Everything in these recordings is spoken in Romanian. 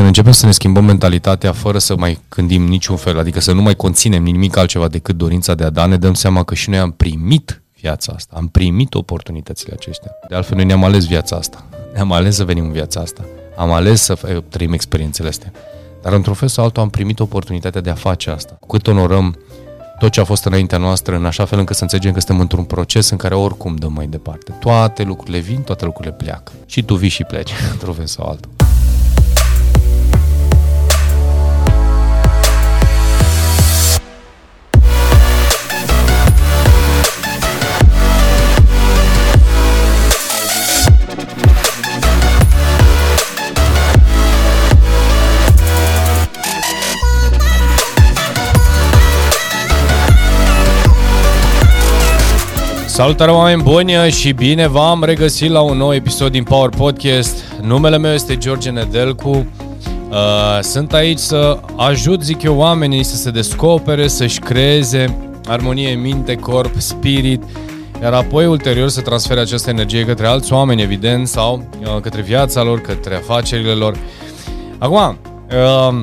când începem să ne schimbăm mentalitatea fără să mai gândim niciun fel, adică să nu mai conținem nimic altceva decât dorința de a da, ne dăm seama că și noi am primit viața asta, am primit oportunitățile acestea. De altfel, noi ne-am ales viața asta. Ne-am ales să venim în viața asta. Am ales să trăim experiențele astea. Dar într-un fel sau altul am primit oportunitatea de a face asta. Cu cât onorăm tot ce a fost înaintea noastră, în așa fel încât să înțelegem că suntem într-un proces în care oricum dăm mai departe. Toate lucrurile vin, toate lucrurile pleacă. Și tu vii și pleci, într-un fel sau altul. Salutare oameni buni și bine v-am regăsit la un nou episod din Power Podcast. Numele meu este George Nedelcu. Uh, sunt aici să ajut, zic eu, oamenii să se descopere, să-și creeze armonie minte, corp, spirit, iar apoi ulterior să transfere această energie către alți oameni, evident, sau uh, către viața lor, către afacerile lor. Acum, uh,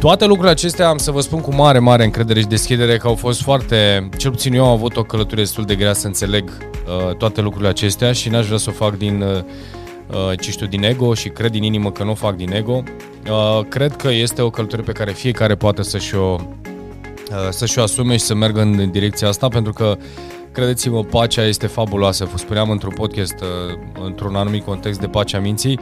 toate lucrurile acestea am să vă spun cu mare, mare încredere și deschidere că au fost foarte, cel puțin eu am avut o călătorie destul de grea să înțeleg uh, toate lucrurile acestea și n-aș vrea să o fac din, uh, uh, ce știu, din ego și cred din inimă că nu o fac din ego. Uh, cred că este o călătorie pe care fiecare poate să-și o, uh, să-și o asume și să meargă în direcția asta pentru că credeți-mă, pacea este fabuloasă. Vă spuneam într-un podcast, uh, într-un anumit context de pacea minții,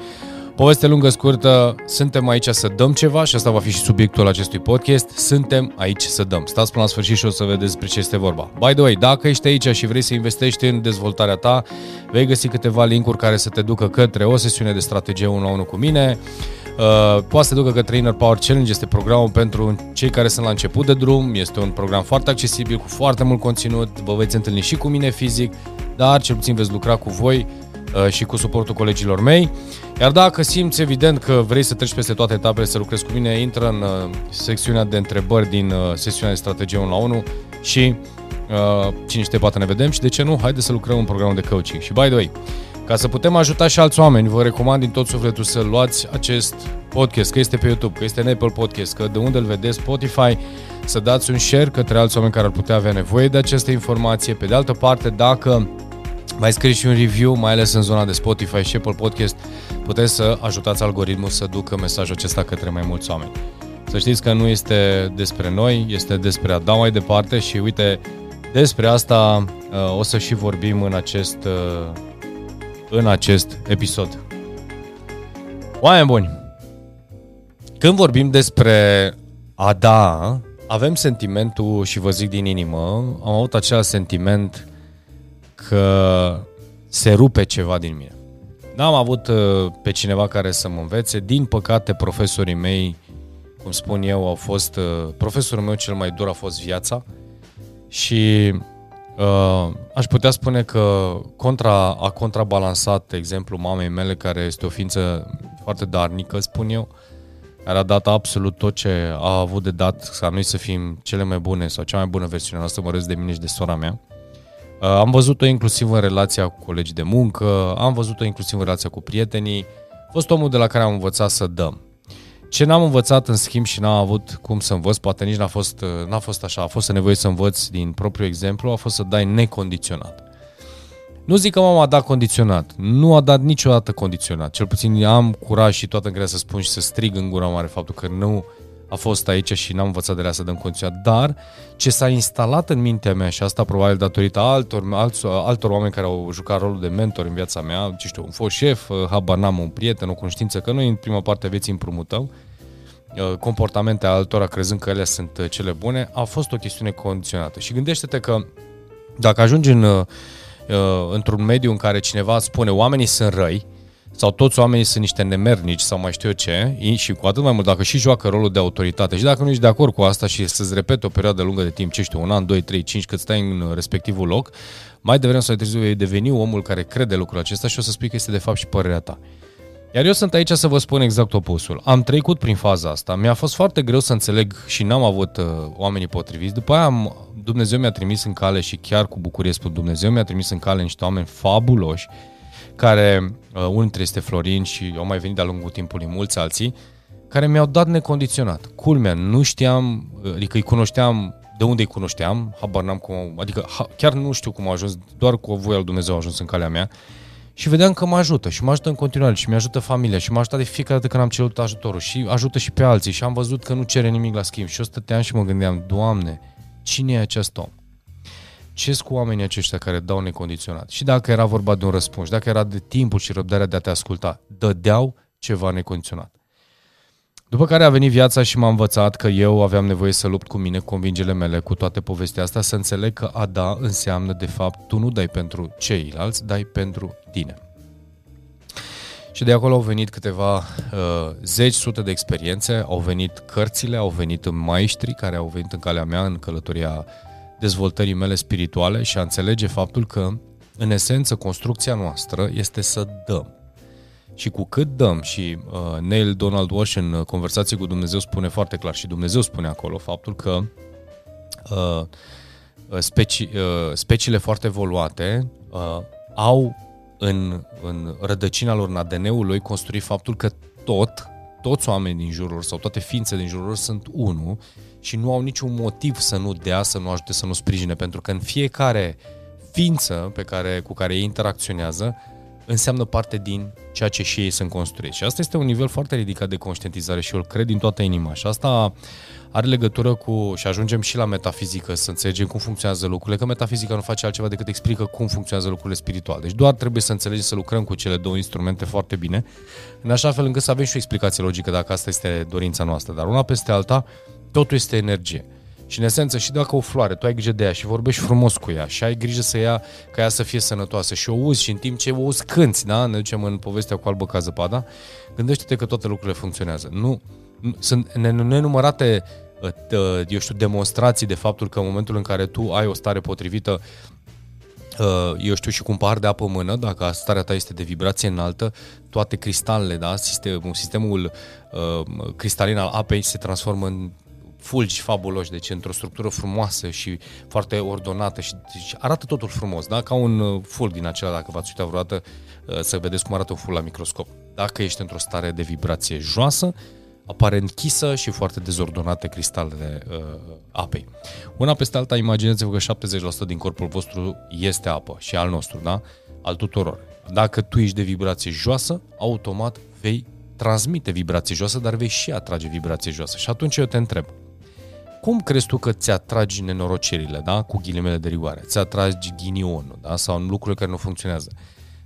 Poveste lungă, scurtă, suntem aici să dăm ceva și asta va fi și subiectul acestui podcast. Suntem aici să dăm. Stați până la sfârșit și o să vedeți despre ce este vorba. By the way, dacă ești aici și vrei să investești în dezvoltarea ta, vei găsi câteva linkuri care să te ducă către o sesiune de strategie 1 la 1 cu mine, Uh, poate să ducă către Inner Power Challenge, este programul pentru cei care sunt la început de drum, este un program foarte accesibil, cu foarte mult conținut, vă veți întâlni și cu mine fizic, dar cel puțin veți lucra cu voi Uh, și cu suportul colegilor mei. Iar dacă simți evident că vrei să treci peste toate etapele, să lucrezi cu mine, intră în uh, secțiunea de întrebări din uh, sesiunea de strategie 1 la 1 și uh, cine știe, poate ne vedem și de ce nu, haide să lucrăm în programul de coaching. Și by the way, ca să putem ajuta și alți oameni, vă recomand din tot sufletul să luați acest podcast, că este pe YouTube, că este în Apple Podcast, că de unde îl vedeți, Spotify, să dați un share către alți oameni care ar putea avea nevoie de această informație. Pe de altă parte, dacă mai scrieți și un review, mai ales în zona de Spotify și Apple Podcast, puteți să ajutați algoritmul să ducă mesajul acesta către mai mulți oameni. Să știți că nu este despre noi, este despre a da mai departe și uite, despre asta uh, o să și vorbim în acest, uh, în acest episod. Oameni buni, când vorbim despre a da, avem sentimentul, și vă zic din inimă, am avut acel sentiment că se rupe ceva din mine. N-am avut uh, pe cineva care să mă învețe. Din păcate, profesorii mei, cum spun eu, au fost... Uh, profesorul meu cel mai dur a fost viața și uh, aș putea spune că contra, a contrabalansat exemplu mamei mele, care este o ființă foarte darnică, spun eu, care a dat absolut tot ce a avut de dat ca noi să fim cele mai bune sau cea mai bună versiune noastră, mă de mine și de sora mea. Uh, am văzut-o inclusiv în relația cu colegii de muncă, am văzut-o inclusiv în relația cu prietenii. A fost omul de la care am învățat să dăm. Ce n-am învățat în schimb și n-am avut cum să învăț, poate nici n-a fost, uh, n-a fost așa, a fost nevoie să învăț din propriul exemplu, a fost să dai necondiționat. Nu zic că mama a dat condiționat, nu a dat niciodată condiționat, cel puțin am curaj și toată încrederea să spun și să strig în gura mare faptul că nu a fost aici și n-am învățat de la să dăm condiționat, dar ce s-a instalat în mintea mea și asta probabil datorită altor, altor, altor oameni care au jucat rolul de mentor în viața mea, ce știu, un fost șef, uh, habar n-am un prieten, o cunoștință, că noi în prima parte a vieții împrumutăm, uh, comportamente altora crezând că ele sunt uh, cele bune, a fost o chestiune condiționată. Și gândește-te că dacă ajungi în, într-un mediu în care cineva spune oamenii sunt răi, sau toți oamenii sunt niște nemernici sau mai știu eu ce, și cu atât mai mult dacă și joacă rolul de autoritate și dacă nu ești de acord cu asta și să-ți repete o perioadă lungă de timp, ce știu, un an, doi, trei, cinci, cât stai în respectivul loc, mai devreme sau târziu vei deveni omul care crede lucrul acesta și o să spui că este de fapt și părerea ta. Iar eu sunt aici să vă spun exact opusul. Am trecut prin faza asta, mi-a fost foarte greu să înțeleg și n-am avut uh, oamenii potriviți. După aia am, Dumnezeu mi-a trimis în cale și chiar cu bucurie spun Dumnezeu mi-a trimis în cale niște oameni fabuloși care uh, unul dintre este Florin și au mai venit de-a lungul timpului mulți alții, care mi-au dat necondiționat. Culmea, nu știam, adică îi cunoșteam, de unde îi cunoșteam, habar n-am cum, adică ha, chiar nu știu cum a ajuns, doar cu voia lui Dumnezeu a ajuns în calea mea și vedeam că mă ajută și mă ajută în continuare și mi-ajută familia și mă ajută de fiecare dată când am cerut ajutorul și ajută și pe alții și am văzut că nu cere nimic la schimb și eu stăteam și mă gândeam, Doamne, cine e acest om? Ce cu oamenii aceștia care dau necondiționat? Și dacă era vorba de un răspuns, dacă era de timpul și răbdarea de a te asculta, dădeau ceva necondiționat. După care a venit viața și m-a învățat că eu aveam nevoie să lupt cu mine, convingele mele, cu toate povestea asta, să înțeleg că a da înseamnă, de fapt, tu nu dai pentru ceilalți, dai pentru tine. Și de acolo au venit câteva uh, zeci, sute de experiențe, au venit cărțile, au venit maestri care au venit în calea mea în călătoria dezvoltării mele spirituale și a înțelege faptul că, în esență, construcția noastră este să dăm. Și cu cât dăm, și uh, Neil Donald Walsh în conversație cu Dumnezeu spune foarte clar, și Dumnezeu spune acolo faptul că uh, speci, uh, speciile foarte evoluate uh, au în, în rădăcina lor, în ADN-ul lui, construit faptul că tot, toți oamenii din jurul lor sau toate ființe din jurul lor sunt unul și nu au niciun motiv să nu dea, să nu ajute, să nu sprijine, pentru că în fiecare ființă pe care, cu care ei interacționează, înseamnă parte din ceea ce și ei sunt construiți. Și asta este un nivel foarte ridicat de conștientizare și eu îl cred din toată inima. Și asta are legătură cu, și ajungem și la metafizică, să înțelegem cum funcționează lucrurile, că metafizica nu face altceva decât explică cum funcționează lucrurile spirituale. Deci doar trebuie să înțelegem să lucrăm cu cele două instrumente foarte bine, în așa fel încât să avem și o explicație logică dacă asta este dorința noastră. Dar una peste alta, totul este energie. Și în esență, și dacă o floare, tu ai grijă de ea și vorbești frumos cu ea și ai grijă să ea, ca ea să fie sănătoasă și o uzi și în timp ce o uzi cânti, da? ne ducem în povestea cu albă ca zăpada, gândește-te că toate lucrurile funcționează. Nu, sunt nenumărate ă, eu știu, demonstrații de faptul că în momentul în care tu ai o stare potrivită ă, eu știu și cum par de apă în mână, dacă starea ta este de vibrație înaltă, toate cristalele, da, sistemul, sistemul uh, cristalin al apei se transformă în fulgi fabuloși, deci într-o structură frumoasă și foarte ordonată și deci arată totul frumos, da? ca un uh, fulg din acela, dacă v-ați uitat vreodată uh, să vedeți cum arată un fulg la microscop. Dacă ești într-o stare de vibrație joasă, apare închisă și foarte dezordonate cristalele uh, apei. Una peste alta, imaginați-vă că 70% din corpul vostru este apă și al nostru, da? Al tuturor. Dacă tu ești de vibrație joasă, automat vei transmite vibrație joasă, dar vei și atrage vibrație joasă. Și atunci eu te întreb, cum crezi tu că ți atragi nenorocirile, da? cu ghilimele de rigoare, ți atragi ghinionul da? sau lucrurile care nu funcționează.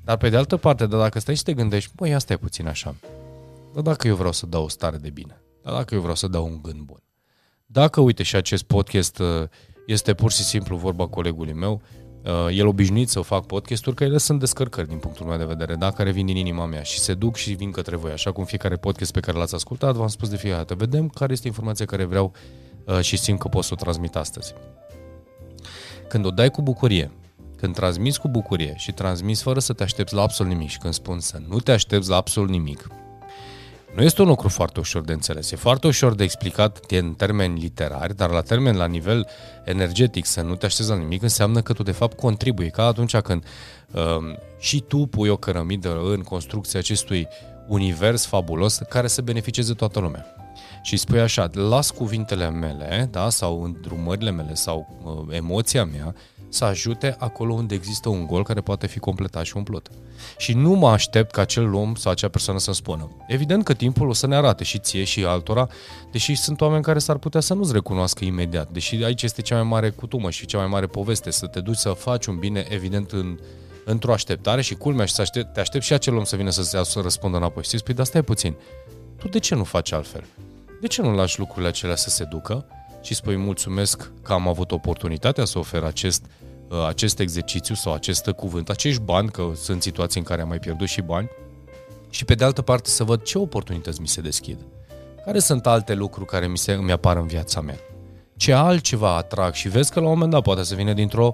Dar pe de altă parte, dar dacă stai și te gândești, băi, asta e puțin așa. Dar dacă eu vreau să dau o stare de bine, dar dacă eu vreau să dau un gând bun, dacă, uite, și acest podcast uh, este pur și simplu vorba colegului meu, uh, el obișnuit să fac podcasturi, că ele sunt descărcări din punctul meu de vedere, da? care vin din inima mea și se duc și vin către voi, așa cum fiecare podcast pe care l-ați ascultat, v-am spus de fiecare dată, vedem care este informația care vreau Uh, și simt că pot să o transmit astăzi. Când o dai cu bucurie, când transmiți cu bucurie și transmiți fără să te aștepți la absolut nimic și când spun să nu te aștepți la absolut nimic, nu este un lucru foarte ușor de înțeles. E foarte ușor de explicat în termeni literari, dar la termen, la nivel energetic, să nu te aștepți la nimic, înseamnă că tu de fapt contribui. Ca atunci când um, și tu pui o cărămidă în construcția acestui univers fabulos care să beneficieze toată lumea și spui așa, las cuvintele mele, da, sau îndrumările mele, sau uh, emoția mea, să ajute acolo unde există un gol care poate fi completat și umplut. Și nu mă aștept ca acel om sau acea persoană să spună. Evident că timpul o să ne arate și ție și altora, deși sunt oameni care s-ar putea să nu-ți recunoască imediat. Deși aici este cea mai mare cutumă și cea mai mare poveste, să te duci să faci un bine, evident, în, într-o așteptare și culmea și să aștept, te aștept și acel om să vină să, să răspundă înapoi. Și spui, dar stai puțin, tu de ce nu faci altfel? de ce nu lași lucrurile acelea să se ducă și spui mulțumesc că am avut oportunitatea să ofer acest, uh, acest exercițiu sau acest cuvânt, acești bani, că sunt situații în care am mai pierdut și bani, și pe de altă parte să văd ce oportunități mi se deschid. Care sunt alte lucruri care mi, se, mi apar în viața mea? Ce altceva atrag și vezi că la un moment dat poate să vină dintr-o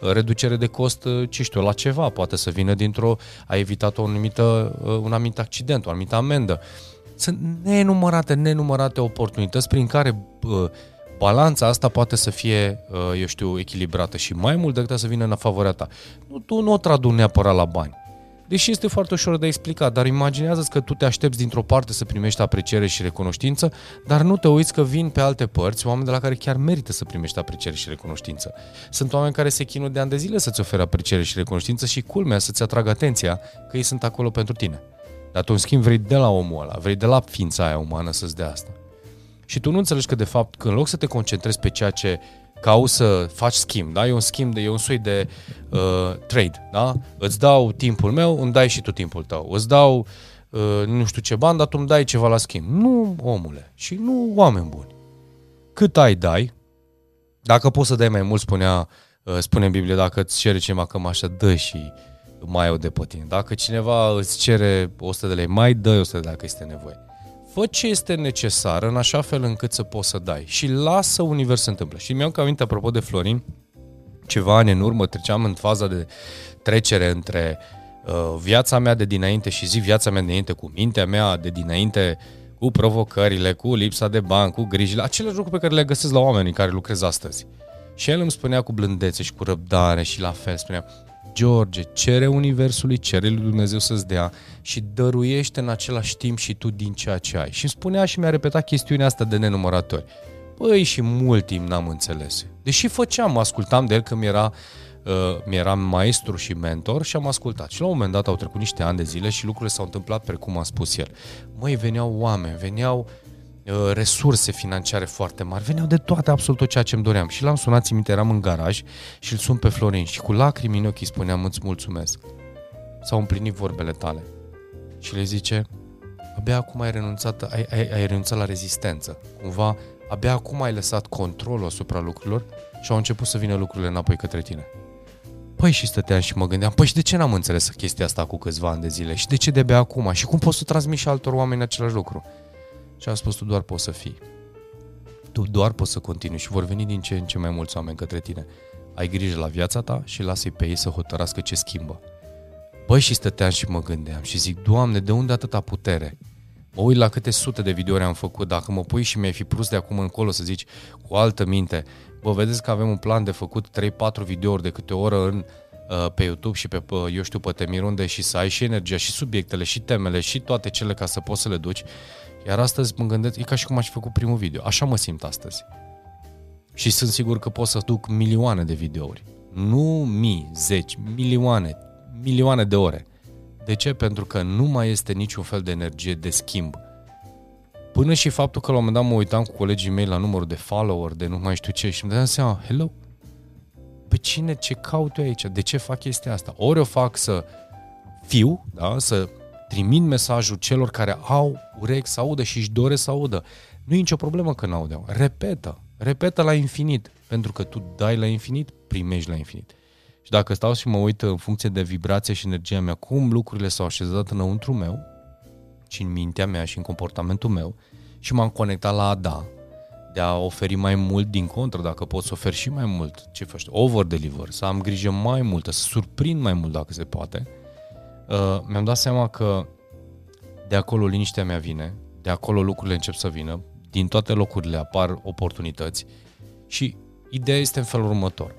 uh, reducere de cost, uh, ce știu, la ceva, poate să vină dintr-o, a evitat o anumită, un anumit accident, o anumită amendă, sunt nenumărate, nenumărate oportunități prin care uh, balanța asta poate să fie, uh, eu știu, echilibrată și mai mult decât să vină în favoarea ta. Nu, tu nu o tradu neapărat la bani. Deși este foarte ușor de explicat, dar imaginează că tu te aștepți dintr-o parte să primești apreciere și recunoștință, dar nu te uiți că vin pe alte părți oameni de la care chiar merită să primești apreciere și recunoștință. Sunt oameni care se chinuie de ani de zile să-ți ofere apreciere și recunoștință și culmea să-ți atragă atenția că ei sunt acolo pentru tine. Dar tu, în schimb, vrei de la omul ăla, vrei de la ființa aia umană să-ți dea asta. Și tu nu înțelegi că, de fapt, că în loc să te concentrezi pe ceea ce cauți să faci schimb, da? E un schimb, de, e un soi de uh, trade, da? Îți dau timpul meu, îmi dai și tu timpul tău. Îți dau uh, nu știu ce bani, dar tu îmi dai ceva la schimb. Nu, omule, și nu oameni buni. Cât ai, dai. Dacă poți să dai mai mult, spunea, uh, spune în Biblie, dacă îți cere cineva cămașă, dă și mai au de pe tine. Dacă cineva îți cere 100 de lei, mai dă 100 de lei dacă este nevoie. Fă ce este necesar în așa fel încât să poți să dai și lasă univers să întâmple. Și mi-am aminte, apropo de Florin, ceva ani în urmă treceam în faza de trecere între uh, viața mea de dinainte și zi viața mea de dinainte cu mintea mea de dinainte cu provocările, cu lipsa de bani, cu grijile, acele lucruri pe care le găsesc la oamenii care lucrez astăzi. Și el îmi spunea cu blândețe și cu răbdare și la fel spunea, George, cere Universului, cere lui Dumnezeu să-ți dea și dăruiește în același timp și tu din ceea ce ai. Și îmi spunea și mi-a repetat chestiunea asta de nenumăratori. Păi și mult timp n-am înțeles. Deși făceam, ascultam de el când mi-era, uh, mi-era maestru și mentor și am ascultat. Și la un moment dat au trecut niște ani de zile și lucrurile s-au întâmplat precum a spus el. Măi, veneau oameni, veneau Uh, resurse financiare foarte mari, veneau de toate, absolut tot ceea ce îmi doream. Și l-am sunat, țin minte, eram în garaj și îl sun pe Florin și cu lacrimi în ochii spuneam, îți mulțumesc. S-au împlinit vorbele tale. Și le zice, abia acum ai renunțat, ai, ai, ai renunțat la rezistență. Cumva, abia acum ai lăsat controlul asupra lucrurilor și au început să vină lucrurile înapoi către tine. Păi și stăteam și mă gândeam, păi și de ce n-am înțeles chestia asta cu câțiva ani de zile? Și de ce de abia acum? Și cum poți să transmiți și altor oameni același lucru? Și am spus, tu doar poți să fii. Tu doar poți să continui și vor veni din ce în ce mai mulți oameni către tine. Ai grijă la viața ta și lasă-i pe ei să hotărască ce schimbă. Băi, și stăteam și mă gândeam și zic, Doamne, de unde atâta putere? Mă uit la câte sute de videouri am făcut, dacă mă pui și mi-ai fi prus de acum încolo să zici cu altă minte, bă, vedeți că avem un plan de făcut 3-4 videouri de câte o oră în, uh, pe YouTube și pe, eu știu, pe Temirunde și să ai și energia și subiectele și temele și toate cele ca să poți să le duci iar astăzi mă gândesc, e ca și cum aș fi făcut primul video. Așa mă simt astăzi. Și sunt sigur că pot să duc milioane de videouri. Nu mii, zeci, milioane, milioane de ore. De ce? Pentru că nu mai este niciun fel de energie de schimb. Până și faptul că la un moment dat mă uitam cu colegii mei la numărul de follower, de nu mai știu ce, și îmi dădeam seama, hello, pe cine, ce caut eu aici, de ce fac chestia asta? Ori o fac să fiu, da? să trimit mesajul celor care au urechi să audă și își doresc să audă. Nu e nicio problemă că n-audeau. Repetă. Repetă la infinit. Pentru că tu dai la infinit, primești la infinit. Și dacă stau și mă uit în funcție de vibrație și energia mea, cum lucrurile s-au așezat înăuntru meu, și în mintea mea și în comportamentul meu, și m-am conectat la a da, de a oferi mai mult din contră, dacă pot să ofer și mai mult, ce faci, over-deliver, să am grijă mai multă, să surprind mai mult dacă se poate, uh, mi-am dat seama că de acolo liniștea mea vine, de acolo lucrurile încep să vină, din toate locurile apar oportunități și ideea este în felul următor.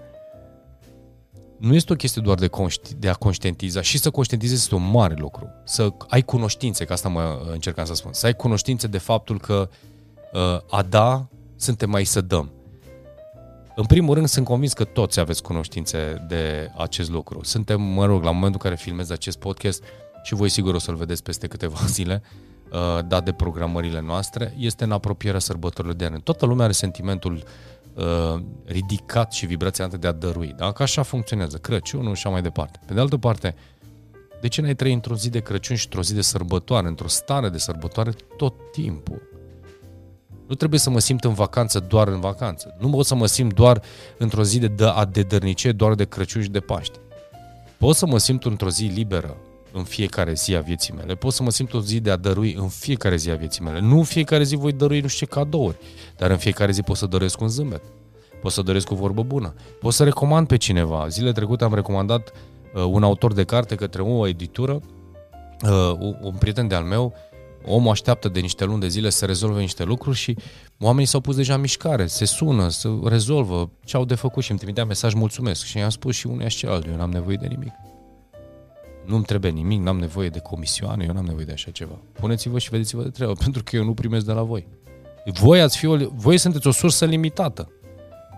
Nu este o chestie doar de, conști, de a conștientiza și să conștientizezi este un mare lucru. Să ai cunoștințe, că asta mă încercam să spun, să ai cunoștințe de faptul că uh, a da, suntem mai să dăm. În primul rând, sunt convins că toți aveți cunoștințe de acest lucru. Suntem, mă rog, la momentul în care filmez acest podcast și voi sigur o să-l vedeți peste câteva zile, uh, dat de programările noastre, este în apropierea sărbătorilor de an. Toată lumea are sentimentul uh, ridicat și vibraționat de a dărui. Da? Că așa funcționează Crăciunul și așa mai departe. Pe de altă parte, de ce n-ai trăi într-o zi de Crăciun și într-o zi de sărbătoare, într-o stare de sărbătoare tot timpul? Nu trebuie să mă simt în vacanță doar în vacanță. Nu pot să mă simt doar într-o zi de, de, de dărnicie, doar de Crăciun și de Paște. Pot să mă simt într-o zi liberă în fiecare zi a vieții mele. Pot să mă simt o zi de a dărui în fiecare zi a vieții mele. Nu în fiecare zi voi dărui nu știu ce cadouri, dar în fiecare zi pot să dăresc un zâmbet. Pot să dăresc o vorbă bună. Pot să recomand pe cineva. Zile trecute am recomandat uh, un autor de carte către o editură, uh, un prieten de-al meu, omul așteaptă de niște luni de zile să rezolve niște lucruri și oamenii s-au pus deja în mișcare, se sună, să rezolvă ce au de făcut și îmi trimitea mesaj mulțumesc și i-am spus și unul și celălalt, eu n-am nevoie de nimic. Nu-mi trebuie nimic, n-am nevoie de comisioane, eu n-am nevoie de așa ceva. Puneți-vă și vedeți-vă de treabă, pentru că eu nu primesc de la voi. Voi, ați fi o, voi sunteți o sursă limitată.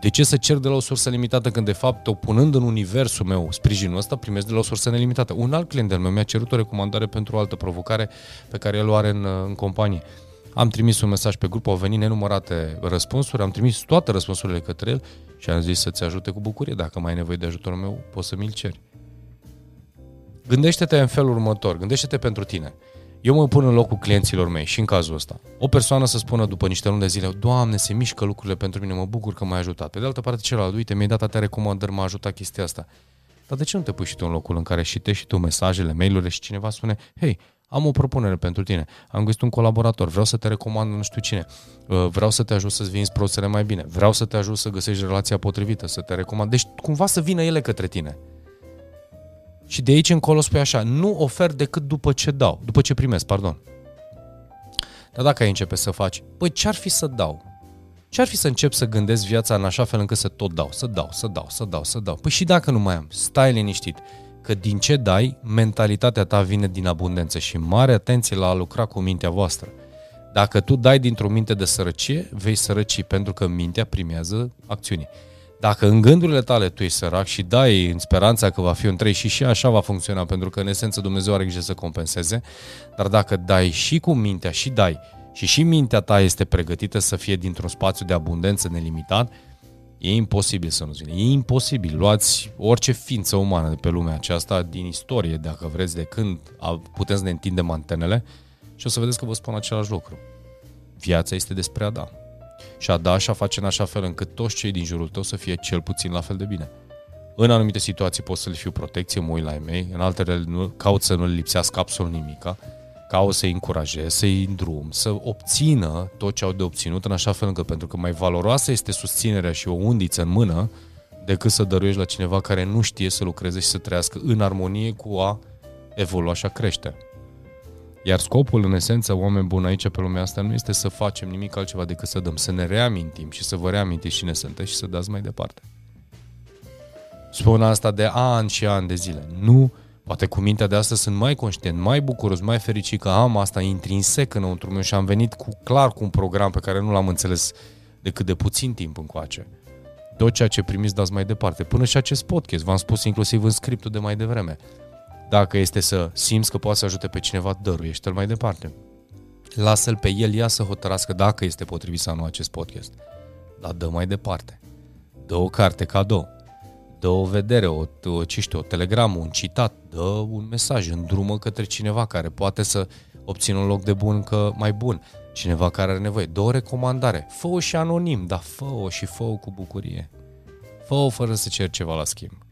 De ce să cer de la o sursă limitată când de fapt opunând în universul meu sprijinul ăsta primesc de la o sursă nelimitată? Un alt client al meu mi-a cerut o recomandare pentru o altă provocare pe care el o are în, în companie. Am trimis un mesaj pe grup, au venit nenumărate răspunsuri, am trimis toate răspunsurile către el și am zis să-ți ajute cu bucurie. Dacă mai ai nevoie de ajutorul meu, poți să mi-l ceri. Gândește-te în felul următor, gândește-te pentru tine. Eu mă pun în locul clienților mei și în cazul ăsta. O persoană să spună după niște luni de zile, Doamne, se mișcă lucrurile pentru mine, mă bucur că m-ai ajutat. Pe de altă parte, celălalt, uite, mi-ai dat atâtea recomandări, m-a ajutat chestia asta. Dar de ce nu te pui și tu în locul în care te și tu mesajele, mail-urile și cineva spune, hei, am o propunere pentru tine, am găsit un colaborator, vreau să te recomand nu știu cine, uh, vreau să te ajut să-ți vinzi produsele mai bine, vreau să te ajut să găsești relația potrivită, să te recomand. Deci cumva să vină ele către tine. Și de aici încolo spui așa, nu ofer decât după ce dau, după ce primesc, pardon. Dar dacă ai începe să faci, păi ce-ar fi să dau? Ce-ar fi să încep să gândesc viața în așa fel încât să tot dau, să dau, să dau, să dau, să dau? Păi și dacă nu mai am, stai liniștit, că din ce dai, mentalitatea ta vine din abundență și mare atenție la a lucra cu mintea voastră. Dacă tu dai dintr-o minte de sărăcie, vei sărăci pentru că mintea primează acțiunii. Dacă în gândurile tale tu ești sărac și dai în speranța că va fi un trei și și așa va funcționa, pentru că în esență Dumnezeu are grijă să compenseze, dar dacă dai și cu mintea și dai și și mintea ta este pregătită să fie dintr-un spațiu de abundență nelimitat, e imposibil să nu vină. E imposibil. Luați orice ființă umană de pe lumea aceasta, din istorie, dacă vreți, de când putem să ne întindem antenele și o să vedeți că vă spun același lucru. Viața este despre a da și a da și a face în așa fel încât toți cei din jurul tău să fie cel puțin la fel de bine. În anumite situații pot să le fiu protecție, mă uit la ei mei, în altele nu, caut să nu le lipsească absolut nimica, caut să-i încurajez, să-i îndrum, să obțină tot ce au de obținut în așa fel încât, pentru că mai valoroasă este susținerea și o undiță în mână decât să dăruiești la cineva care nu știe să lucreze și să trăiască în armonie cu a evolua și a crește. Iar scopul, în esență, oameni buni aici pe lumea asta, nu este să facem nimic altceva decât să dăm, să ne reamintim și să vă reamintiți cine sunteți și să dați mai departe. Spun asta de ani și ani de zile. Nu, poate cu mintea de asta sunt mai conștient, mai bucuros, mai fericit că am asta intrinsec înăuntru meu și am venit cu clar cu un program pe care nu l-am înțeles decât de puțin timp încoace. Tot ceea ce primiți dați mai departe. Până și acest podcast, v-am spus inclusiv în scriptul de mai devreme. Dacă este să simți că poate să ajute pe cineva, dăruiește-l mai departe. Lasă-l pe el, ea să hotărască dacă este potrivit sau nu acest podcast. Dar dă mai departe. Dă o carte cadou. Dă o vedere, o, o, ce știu, o telegramă, un citat, dă un mesaj, îndrumă către cineva care poate să obțină un loc de bun că mai bun. Cineva care are nevoie. Dă o recomandare. Fă-o și anonim, dar fă-o și fă-o cu bucurie. Fă-o fără să cer ceva la schimb.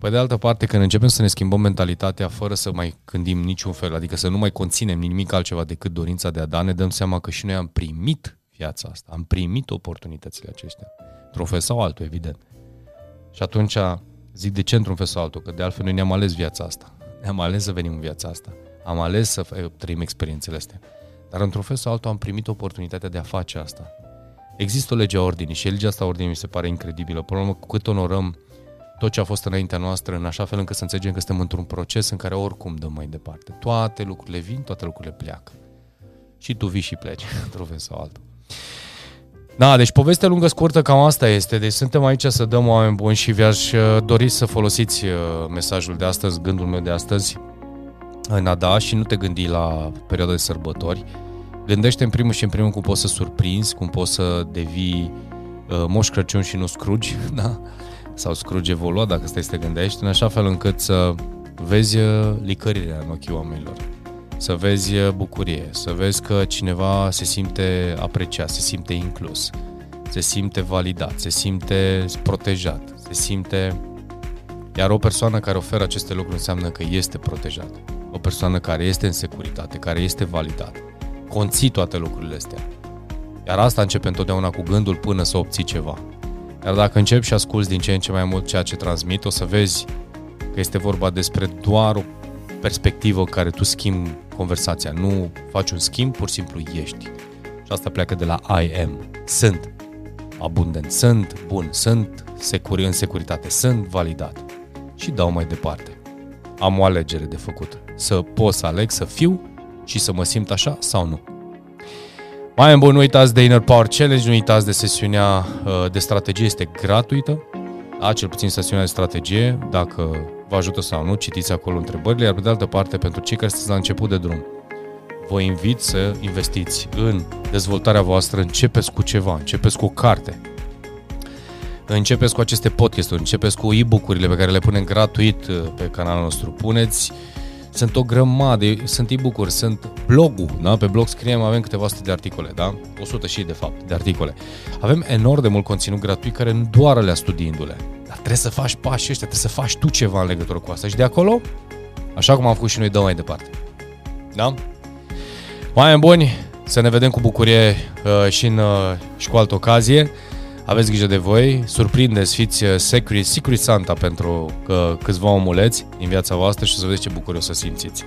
Pe de altă parte, când începem să ne schimbăm mentalitatea fără să mai gândim niciun fel, adică să nu mai conținem nimic altceva decât dorința de a da, ne dăm seama că și noi am primit viața asta, am primit oportunitățile acestea, într-un fel sau altul, evident. Și atunci zic de ce într-un fel sau altul, că de altfel noi ne-am ales viața asta, ne-am ales să venim în viața asta, am ales să trăim experiențele astea. Dar într-un fel sau altul am primit oportunitatea de a face asta. Există o lege a ordinii și legea asta a ordinii mi se pare incredibilă. Până la urmă, cu cât onorăm tot ce a fost înaintea noastră, în așa fel încât să înțelegem că suntem într-un proces în care oricum dăm mai departe. Toate lucrurile vin, toate lucrurile pleacă. Și tu vii și pleci, într-un fel sau altul. Da, deci povestea lungă scurtă cam asta este. Deci suntem aici să dăm oameni buni și vi-aș uh, dori să folosiți uh, mesajul de astăzi, gândul meu de astăzi în a da și nu te gândi la perioada de sărbători. Gândește în primul și în primul cum poți să surprinzi, cum poți să devii uh, Moș Crăciun și nu Scrooge, da? Sau Scrooge evolua, dacă stai să te gândești, în așa fel încât să vezi uh, licărirea în ochii oamenilor, să vezi uh, bucurie, să vezi că cineva se simte apreciat, se simte inclus, se simte validat, se simte protejat, se simte... Iar o persoană care oferă aceste lucruri înseamnă că este protejat. O persoană care este în securitate, care este validat. Conții toate lucrurile astea. Iar asta începe întotdeauna cu gândul până să obții ceva. Iar dacă începi și asculți din ce în ce mai mult ceea ce transmit, o să vezi că este vorba despre doar o perspectivă în care tu schimbi conversația. Nu faci un schimb, pur și simplu ești. Și asta pleacă de la I am. Sunt abundent, sunt bun, sunt secur în securitate, sunt validat. Și dau mai departe. am o alegere de făcut. Să pot să aleg să fiu și să mă simt așa sau nu. Mai bun, nu uitați de Inner Power Challenge, nu uitați de sesiunea uh, de strategie, este gratuită. Da, cel puțin sesiunea de strategie, dacă vă ajută sau nu, citiți acolo întrebările, iar pe de altă parte, pentru cei care sunteți la început de drum, vă invit să investiți în dezvoltarea voastră, începeți cu ceva, începeți cu o carte, începeți cu aceste podcasturi, începeți cu e-book-urile pe care le punem gratuit uh, pe canalul nostru, puneți sunt o grămadă, sunt e-book-uri, sunt blogul, da? Pe blog scriem, avem câteva sute de articole, da? 100 și de fapt, de articole. Avem enorm de mult conținut gratuit care nu doar le studiindu-le. Dar trebuie să faci pașii ăștia, trebuie să faci tu ceva în legătură cu asta. Și de acolo, așa cum am făcut și noi, dăm mai departe. Da? Oameni buni, să ne vedem cu bucurie uh, și, în, uh, și cu altă ocazie. Aveți grijă de voi, surprindeți, fiți uh, Secret, Secret Santa pentru uh, câțiva omuleți din viața voastră și să vedeți ce bucurie o să simțiți.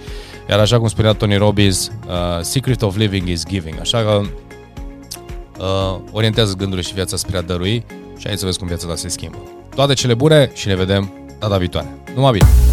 Iar așa cum spunea Tony Robbins, uh, Secret of Living is Giving, așa că uh, orientează gândurile și viața spre a dărui și aici să vezi cum viața ta se schimbă. Toate cele bune și ne vedem data viitoare. Numai bine!